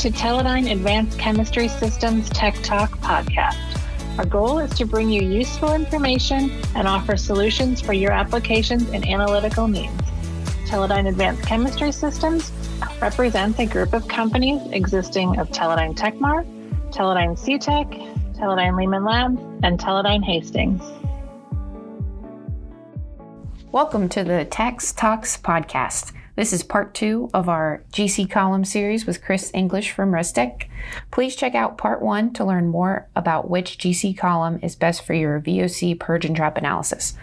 to Teledyne Advanced Chemistry Systems Tech Talk podcast. Our goal is to bring you useful information and offer solutions for your applications and analytical needs. Teledyne Advanced Chemistry Systems represents a group of companies existing of Teledyne Tekmar, Teledyne CETAC, Teledyne Leeman Labs, and Teledyne Hastings. Welcome to the Tax Talks podcast. This is part two of our GC column series with Chris English from Restek. Please check out part one to learn more about which GC column is best for your VOC purge and trap analysis.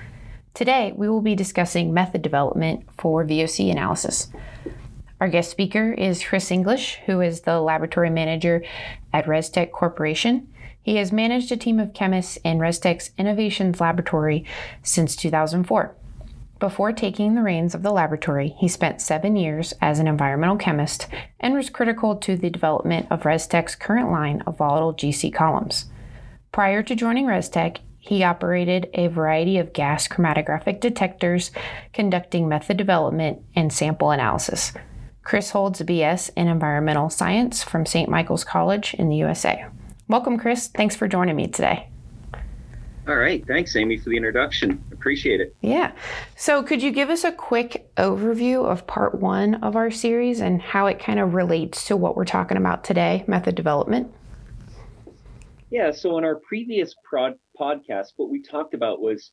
Today, we will be discussing method development for VOC analysis. Our guest speaker is Chris English, who is the laboratory manager at Restek Corporation. He has managed a team of chemists in Restek's Innovations Laboratory since 2004. Before taking the reins of the laboratory, he spent seven years as an environmental chemist and was critical to the development of Restek's current line of volatile GC columns. Prior to joining Restek, he operated a variety of gas chromatographic detectors, conducting method development and sample analysis. Chris holds a BS in environmental science from St. Michael's College in the USA. Welcome, Chris. Thanks for joining me today. All right. Thanks, Amy, for the introduction. Appreciate it. Yeah. So, could you give us a quick overview of part one of our series and how it kind of relates to what we're talking about today, method development? Yeah. So, in our previous prod- podcast, what we talked about was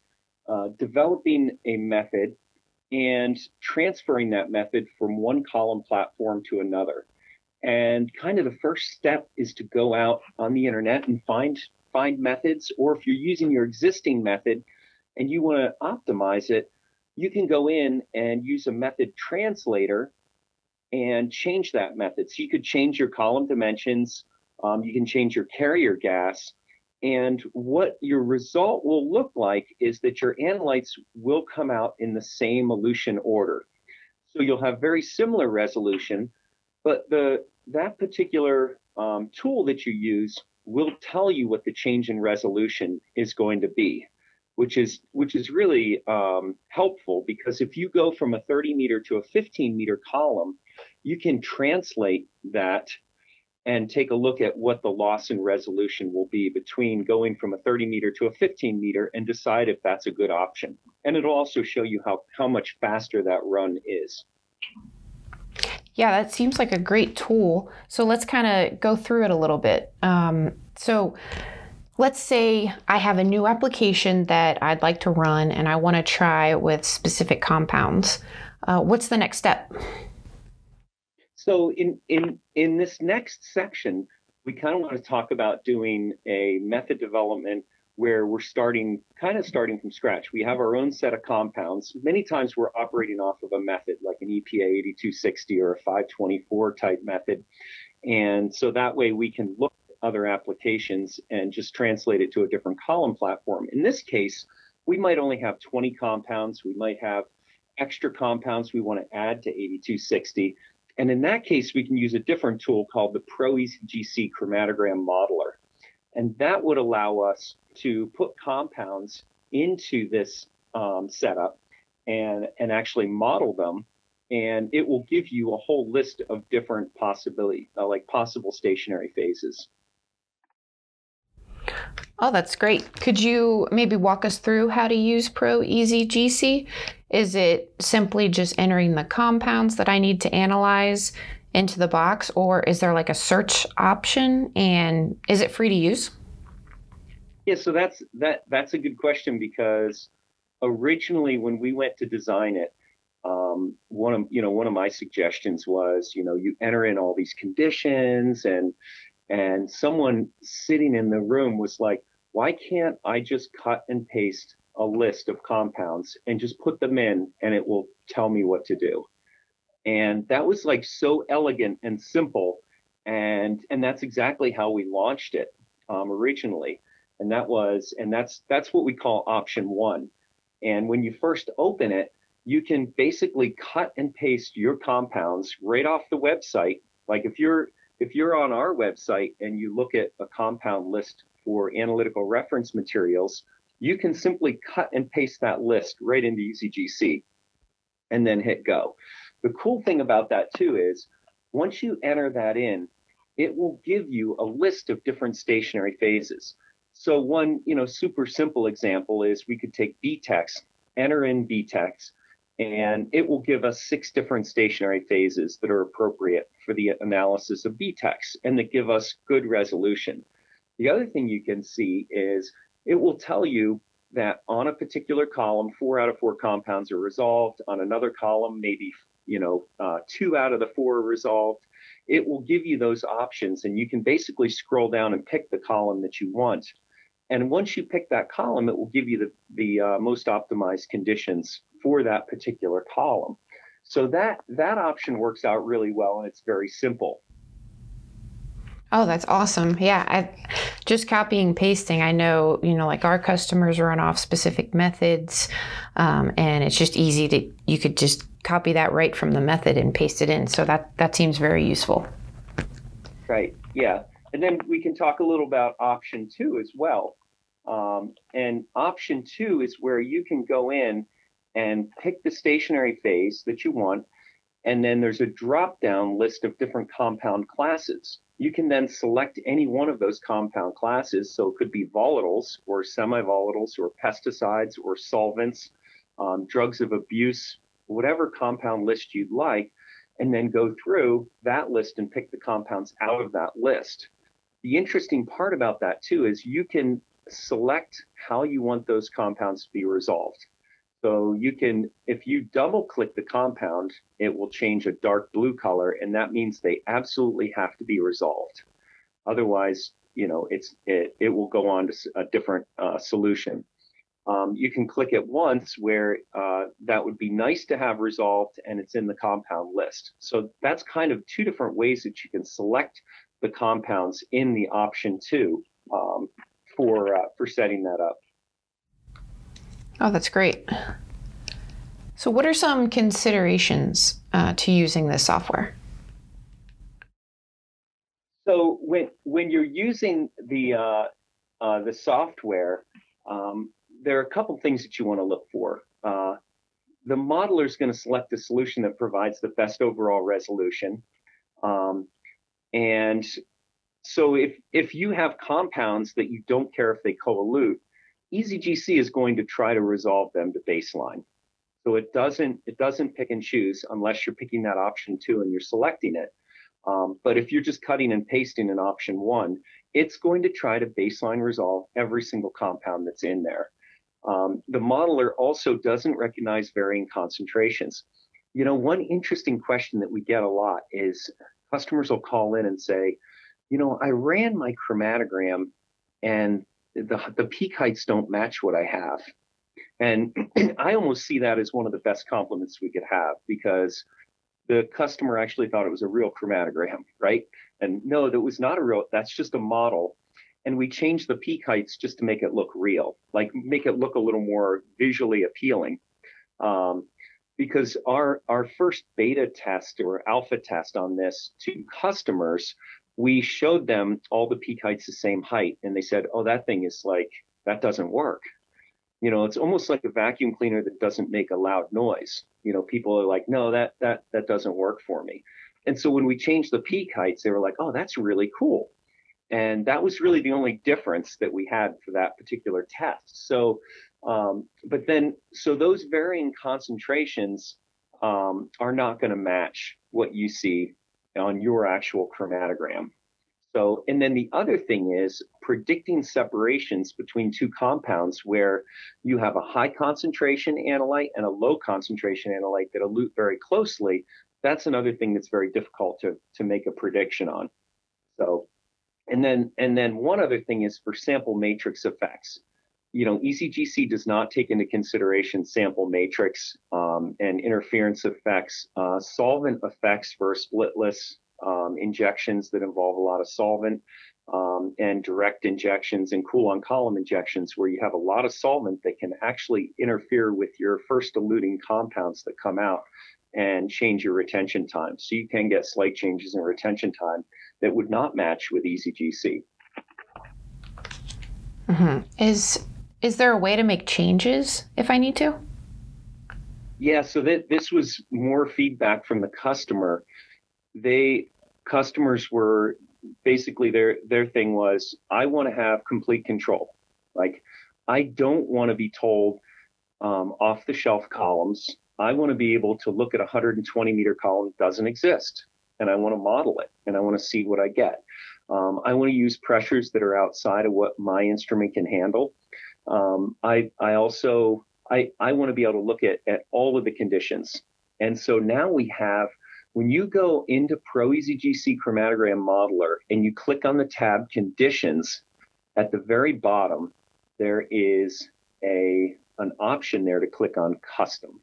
uh, developing a method and transferring that method from one column platform to another. And kind of the first step is to go out on the internet and find find methods, or if you're using your existing method and you want to optimize it, you can go in and use a method translator and change that method. So you could change your column dimensions, um, you can change your carrier gas, and what your result will look like is that your analytes will come out in the same elution order. So you'll have very similar resolution, but the that particular um, tool that you use will tell you what the change in resolution is going to be which is which is really um, helpful because if you go from a 30 meter to a 15 meter column you can translate that and take a look at what the loss in resolution will be between going from a 30 meter to a 15 meter and decide if that's a good option. And it'll also show you how how much faster that run is yeah, that seems like a great tool. So let's kind of go through it a little bit. Um, so let's say I have a new application that I'd like to run and I want to try with specific compounds. Uh, what's the next step? So in in in this next section, we kind of want to talk about doing a method development where we're starting kind of starting from scratch. We have our own set of compounds. Many times we're operating off of a method like an EPA 8260 or a 524 type method. And so that way we can look at other applications and just translate it to a different column platform. In this case, we might only have 20 compounds. We might have extra compounds we want to add to 8260. And in that case, we can use a different tool called the Pro EZGC chromatogram modeler. And that would allow us to put compounds into this um, setup and, and actually model them. And it will give you a whole list of different possibility, uh, like possible stationary phases. Oh, that's great. Could you maybe walk us through how to use Pro EZGC? Is it simply just entering the compounds that I need to analyze into the box, or is there like a search option? And is it free to use? Yeah, so that's that that's a good question because originally when we went to design it, um, one of you know one of my suggestions was you know you enter in all these conditions and and someone sitting in the room was like, why can't I just cut and paste a list of compounds and just put them in and it will tell me what to do? And that was like so elegant and simple. And and that's exactly how we launched it um, originally. And that was and that's that's what we call option one. And when you first open it you can basically cut and paste your compounds right off the website. Like if you're if you're on our website and you look at a compound list for analytical reference materials you can simply cut and paste that list right into EZGC and then hit go the cool thing about that too is once you enter that in it will give you a list of different stationary phases. So one, you know, super simple example is we could take BTEX, enter in BTEX, and it will give us six different stationary phases that are appropriate for the analysis of BTEX and that give us good resolution. The other thing you can see is it will tell you that on a particular column, four out of four compounds are resolved. On another column, maybe you know uh, two out of the four resolved. It will give you those options, and you can basically scroll down and pick the column that you want. And once you pick that column, it will give you the the uh, most optimized conditions for that particular column. So that that option works out really well, and it's very simple. Oh, that's awesome. Yeah, I, just copying pasting. I know, you know, like our customers run off specific methods, um, and it's just easy to you could just copy that right from the method and paste it in. So that that seems very useful. Right. Yeah, and then we can talk a little about option two as well. Um, and option two is where you can go in and pick the stationary phase that you want, and then there's a drop down list of different compound classes you can then select any one of those compound classes. So it could be volatiles or semi-volatiles or pesticides or solvents, um, drugs of abuse, whatever compound list you'd like, and then go through that list and pick the compounds out of that list. The interesting part about that too is you can select how you want those compounds to be resolved. So you can, if you double click the compound, it will change a dark blue color, and that means they absolutely have to be resolved. Otherwise, you know, it's it, it will go on to a different uh, solution. Um, you can click it once where uh, that would be nice to have resolved and it's in the compound list. So that's kind of two different ways that you can select the compounds in the option two um, for uh, for setting that up. Oh, that's great. So, what are some considerations uh, to using this software? So, when when you're using the uh, uh, the software, um, there are a couple things that you want to look for. Uh, the modeler is going to select the solution that provides the best overall resolution, um, and so if if you have compounds that you don't care if they co-elute, EZGC is going to try to resolve them to baseline. So it doesn't it doesn't pick and choose unless you're picking that option two and you're selecting it. Um, but if you're just cutting and pasting in option one, it's going to try to baseline resolve every single compound that's in there. Um, the modeler also doesn't recognize varying concentrations. You know, one interesting question that we get a lot is customers will call in and say, you know, I ran my chromatogram and the the peak heights don't match what I have. And I almost see that as one of the best compliments we could have because the customer actually thought it was a real chromatogram, right? And no, that was not a real, that's just a model. And we changed the peak heights just to make it look real, like make it look a little more visually appealing. Um, because our our first beta test or alpha test on this to customers we showed them all the peak heights the same height and they said oh that thing is like that doesn't work. You know it's almost like a vacuum cleaner that doesn't make a loud noise. You know people are like no that that that doesn't work for me. And so when we changed the peak heights they were like oh that's really cool. And that was really the only difference that we had for that particular test. So um, but then so those varying concentrations um, are not going to match what you see on your actual chromatogram. So, and then the other thing is predicting separations between two compounds where you have a high concentration analyte and a low concentration analyte that elute very closely. That's another thing that's very difficult to, to make a prediction on. So, and then and then one other thing is for sample matrix effects. You know, EZGC does not take into consideration sample matrix um, and interference effects, uh, solvent effects for splitless um, injections that involve a lot of solvent, um, and direct injections and cool on column injections where you have a lot of solvent that can actually interfere with your first eluting compounds that come out and change your retention time. So you can get slight changes in retention time that would not match with EZGC. Mm-hmm. Is is there a way to make changes if I need to? Yeah, so that this was more feedback from the customer. They customers were basically their their thing was I want to have complete control. Like I don't want to be told um, off the shelf columns. I want to be able to look at a 120 meter column that doesn't exist, and I want to model it, and I want to see what I get. Um, I want to use pressures that are outside of what my instrument can handle. Um, I I also I I want to be able to look at at all of the conditions, and so now we have when you go into Pro EZGC Chromatogram Modeler and you click on the tab Conditions, at the very bottom, there is a an option there to click on Custom.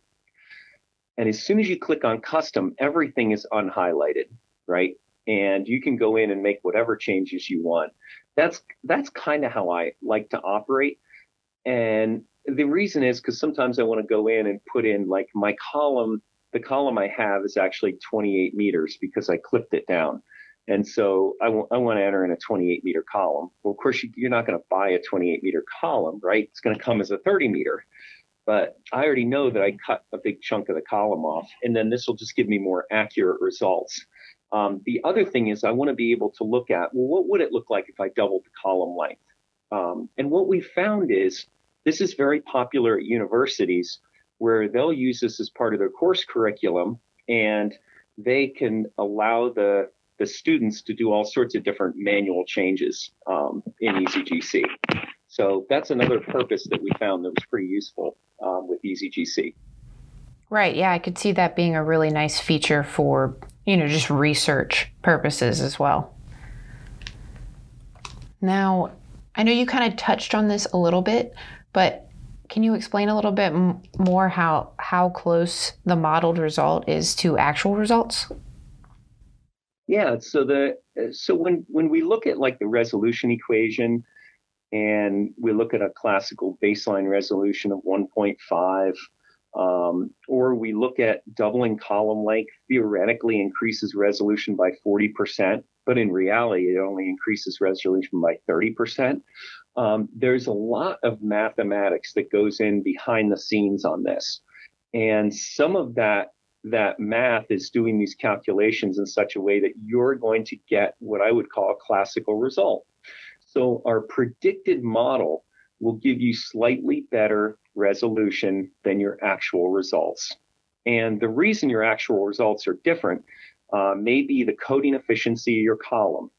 And as soon as you click on Custom, everything is unhighlighted, right? And you can go in and make whatever changes you want. That's that's kind of how I like to operate. And the reason is because sometimes I want to go in and put in like my column the column I have is actually 28 meters because I clipped it down. And so I, w- I want to enter in a 28 meter column. Well, of course, you, are not going to buy a 28 meter column, right? It's going to come as a 30 meter. But I already know that I cut a big chunk of the column off, and then this will just give me more accurate results. Um, the other thing is, I want to be able to look at well, what would it look like if I doubled the column length? Um, and what we found is this is very popular at universities where they'll use this as part of their course curriculum and they can allow the the students to do all sorts of different manual changes um, in EZGC. So that's another purpose that we found that was pretty useful um, with EZGC. Right. Yeah, I could see that being a really nice feature for you know just research purposes as well. Now, I know you kind of touched on this a little bit, but can you explain a little bit m- more how how close the modeled result is to actual results? Yeah, so the so when when we look at like the resolution equation and we look at a classical baseline resolution of 1.5 um, or we look at doubling column length theoretically increases resolution by 40% but in reality it only increases resolution by 30% um, there's a lot of mathematics that goes in behind the scenes on this. And some of that that math is doing these calculations in such a way that you're going to get what I would call a classical result. So our predicted model will give you slightly better resolution than your actual results. And the reason your actual results are different uh, may be the coating efficiency of your column.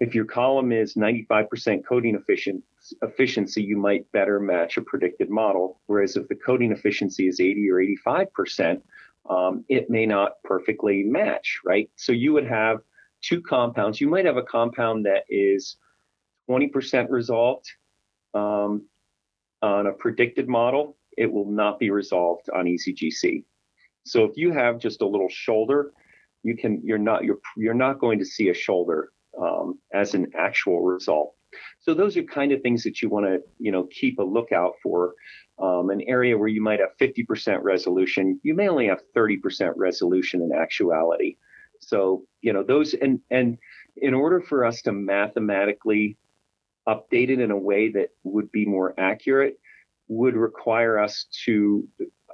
If your column is 95% coating efficient, efficiency, you might better match a predicted model. Whereas if the coating efficiency is 80 or 85%, um, it may not perfectly match, right? So you would have two compounds. You might have a compound that is 20% resolved um, on a predicted model. It will not be resolved on EZGC. So if you have just a little shoulder, you can you're not you're you're not going to see a shoulder um, as an actual result. So those are kind of things that you want to, you know, keep a lookout for. Um, an area where you might have 50% resolution, you may only have 30% resolution in actuality. So, you know, those and and in order for us to mathematically update it in a way that would be more accurate, would require us to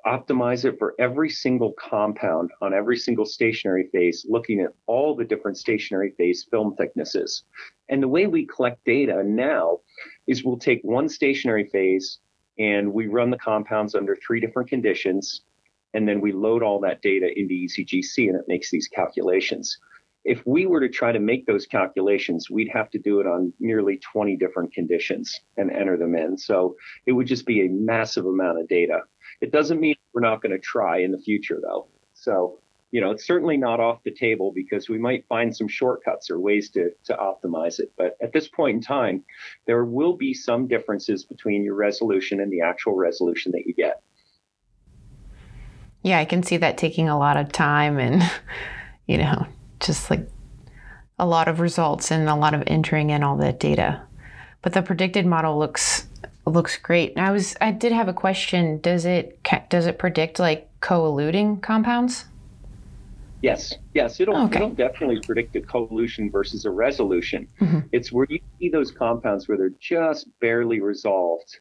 optimize it for every single compound on every single stationary phase, looking at all the different stationary phase film thicknesses. And the way we collect data now is we'll take one stationary phase and we run the compounds under three different conditions. And then we load all that data into EZGC and it makes these calculations. If we were to try to make those calculations, we'd have to do it on nearly 20 different conditions and enter them in. So it would just be a massive amount of data. It doesn't mean we're not going to try in the future, though. So you know, it's certainly not off the table because we might find some shortcuts or ways to, to optimize it. But at this point in time, there will be some differences between your resolution and the actual resolution that you get. Yeah, I can see that taking a lot of time and, you know, just like a lot of results and a lot of entering in all that data. But the predicted model looks looks great. I was I did have a question. Does it does it predict like co-eluting compounds? Yes, yes, it'll okay. it'll definitely predict a co-elution versus a resolution. Mm-hmm. It's where you see those compounds where they're just barely resolved.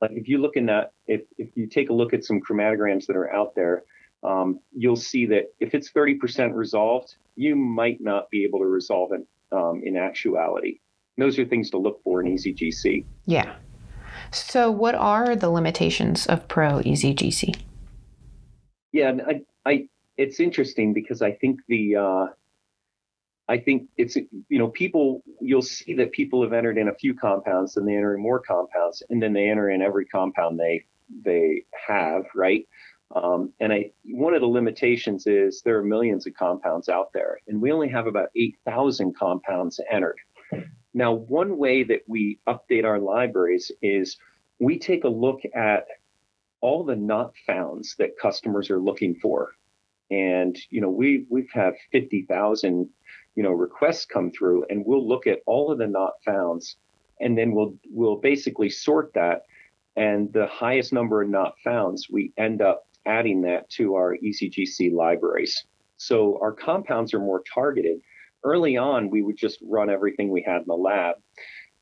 Like if you look in that, if if you take a look at some chromatograms that are out there, um, you'll see that if it's 30% resolved, you might not be able to resolve it um, in actuality. Those are things to look for in EZGC. Yeah. So, what are the limitations of Pro EZGC? Yeah, I, I, it's interesting because I think the, uh, I think it's you know people you'll see that people have entered in a few compounds, and they enter in more compounds, and then they enter in every compound they they have, right? Um, and I, one of the limitations is there are millions of compounds out there, and we only have about 8,000 compounds entered. Now, one way that we update our libraries is we take a look at all the not founds that customers are looking for. And, you know, we, we've had 50,000, you know, requests come through and we'll look at all of the not founds and then we'll, we'll basically sort that. And the highest number of not founds, we end up adding that to our EZGC libraries. So our compounds are more targeted. Early on, we would just run everything we had in the lab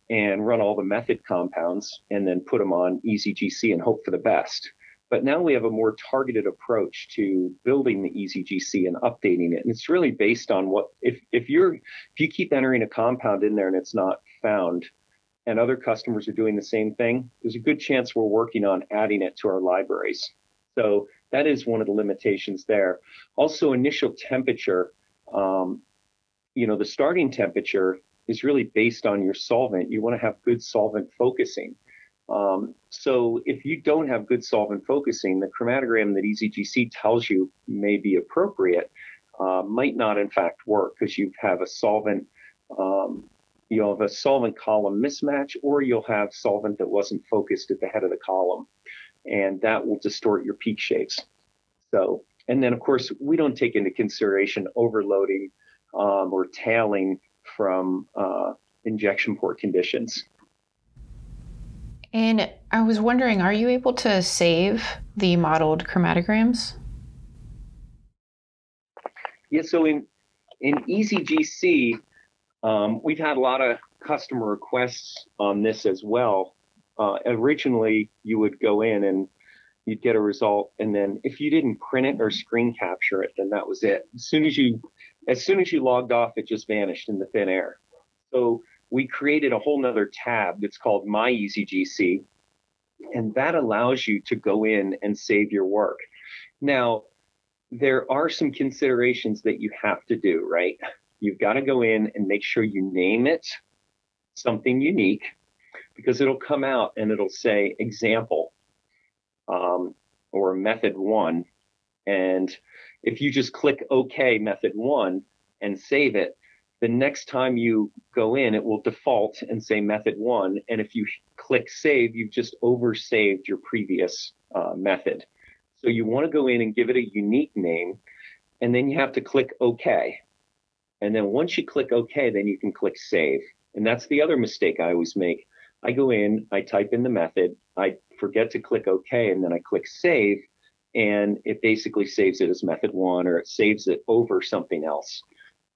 and run all the method compounds and then put them on EZGC and hope for the best. But now we have a more targeted approach to building the EZGC and updating it. And it's really based on what if if you're if you keep entering a compound in there and it's not found and other customers are doing the same thing, there's a good chance we're working on adding it to our libraries. So that is one of the limitations there. Also, initial temperature. Um, you know, the starting temperature is really based on your solvent. You want to have good solvent focusing. Um, so if you don't have good solvent focusing, the chromatogram that EZGC tells you may be appropriate uh, might not in fact work because you have a solvent, um, you'll have a solvent column mismatch, or you'll have solvent that wasn't focused at the head of the column and that will distort your peak shapes. So, and then of course, we don't take into consideration overloading um, or tailing from uh, injection port conditions. And I was wondering, are you able to save the modeled chromatograms? Yeah, so in in EZGC, um, we've had a lot of customer requests on this as well uh, originally you would go in and you'd get a result and then if you didn't print it or screen capture it then that was it as soon as you as soon as you logged off it just vanished in the thin air so we created a whole nother tab that's called my EZGC and that allows you to go in and save your work now there are some considerations that you have to do right you've got to go in and make sure you name it something unique because it'll come out and it'll say example um, or method one. And if you just click OK, method one, and save it, the next time you go in, it will default and say method one. And if you click save, you've just oversaved your previous uh, method. So you want to go in and give it a unique name, and then you have to click OK. And then once you click OK, then you can click save. And that's the other mistake I always make. I go in, I type in the method, I forget to click OK, and then I click save, and it basically saves it as method one or it saves it over something else.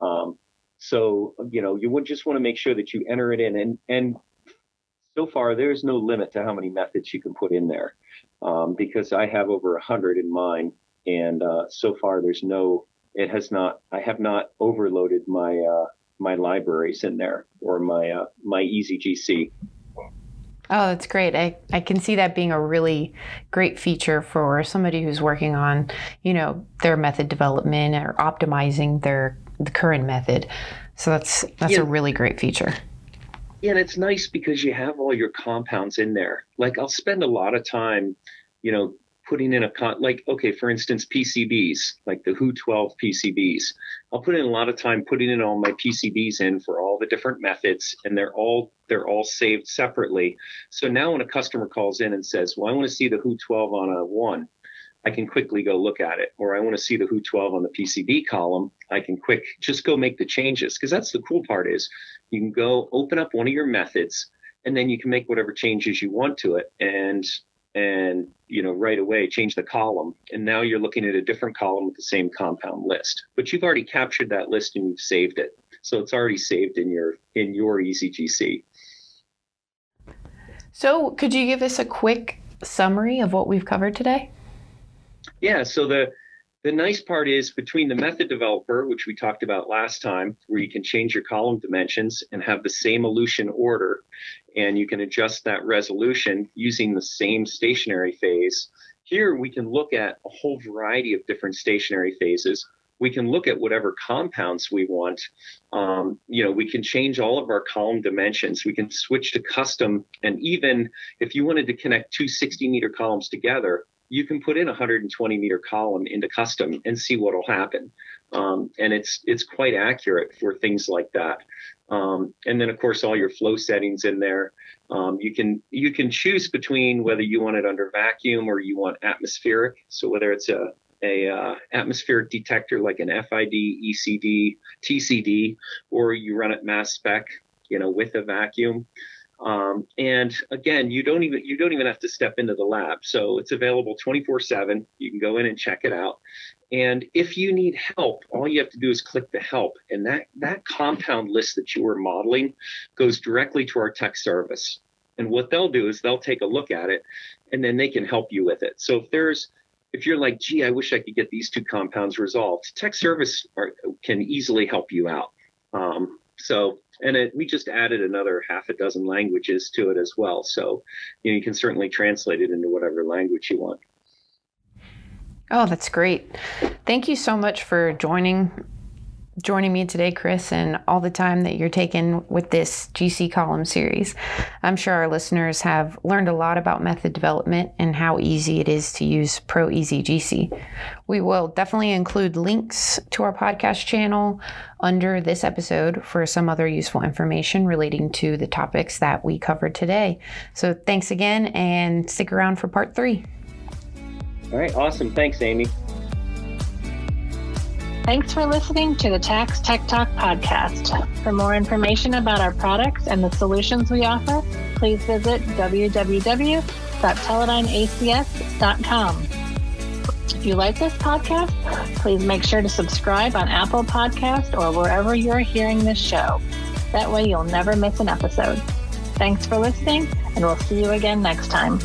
Um, so, you know, you would just want to make sure that you enter it in. And, and so far, there's no limit to how many methods you can put in there um, because I have over a 100 in mine. And uh, so far, there's no, it has not, I have not overloaded my, uh, my libraries in there or my, uh, my EZGC. Oh, that's great. I, I can see that being a really great feature for somebody who's working on, you know, their method development or optimizing their the current method. So that's that's yeah. a really great feature. Yeah, and it's nice because you have all your compounds in there. Like I'll spend a lot of time, you know, putting in a con like okay for instance pcbs like the who 12 pcbs i'll put in a lot of time putting in all my pcbs in for all the different methods and they're all they're all saved separately. So now when a customer calls in and says well i want to see the who 12 on a one i can quickly go look at it. Or i want to see the who 12 on the pcb column i can quick just go make the changes. Because that's the cool part is you can go open up one of your methods and then you can make whatever changes you want to it. And and you know right away change the column and now you're looking at a different column with the same compound list. But you've already captured that list and you've saved it. So it's already saved in your in your EZGC so could you give us a quick summary of what we've covered today? Yeah so the The nice part is between the method developer, which we talked about last time, where you can change your column dimensions and have the same elution order, and you can adjust that resolution using the same stationary phase. Here we can look at a whole variety of different stationary phases. We can look at whatever compounds we want. Um, you know, we can change all of our column dimensions. We can switch to custom, and even if you wanted to connect two 60 meter columns together, you can put in a 120 meter column into custom and see what will happen. Um, and it's it's quite accurate for things like that. Um, and then of course all your flow settings in there. Um, you can you can choose between whether you want it under vacuum or you want atmospheric. So whether it's a a uh, atmospheric detector like an FID, ECD, TCD, or you run it mass spec, you know, with a vacuum. Um, and again, you don't even you don't even have to step into the lab. So it's available 24/7. You can go in and check it out. And if you need help, all you have to do is click the help, and that that compound list that you were modeling goes directly to our tech service. And what they'll do is they'll take a look at it, and then they can help you with it. So if there's if you're like, gee, I wish I could get these two compounds resolved, tech service are, can easily help you out. Um, so and it, we just added another half a dozen languages to it as well. So you, know, you can certainly translate it into whatever language you want. Oh, that's great. Thank you so much for joining joining me today, Chris, and all the time that you're taking with this GC column series. I'm sure our listeners have learned a lot about method development and how easy it is to use Pro EZGC. We will definitely include links to our podcast channel under this episode for some other useful information relating to the topics that we covered today. So thanks again and stick around for part three. All right, awesome. Thanks, Amy. Thanks for listening to the Tax Tech Talk podcast. For more information about our products and the solutions we offer, please visit www.teledyneacs.com. If you like this podcast, please make sure to subscribe on Apple Podcast or wherever you're hearing this show. That way you'll never miss an episode. Thanks for listening, and we'll see you again next time.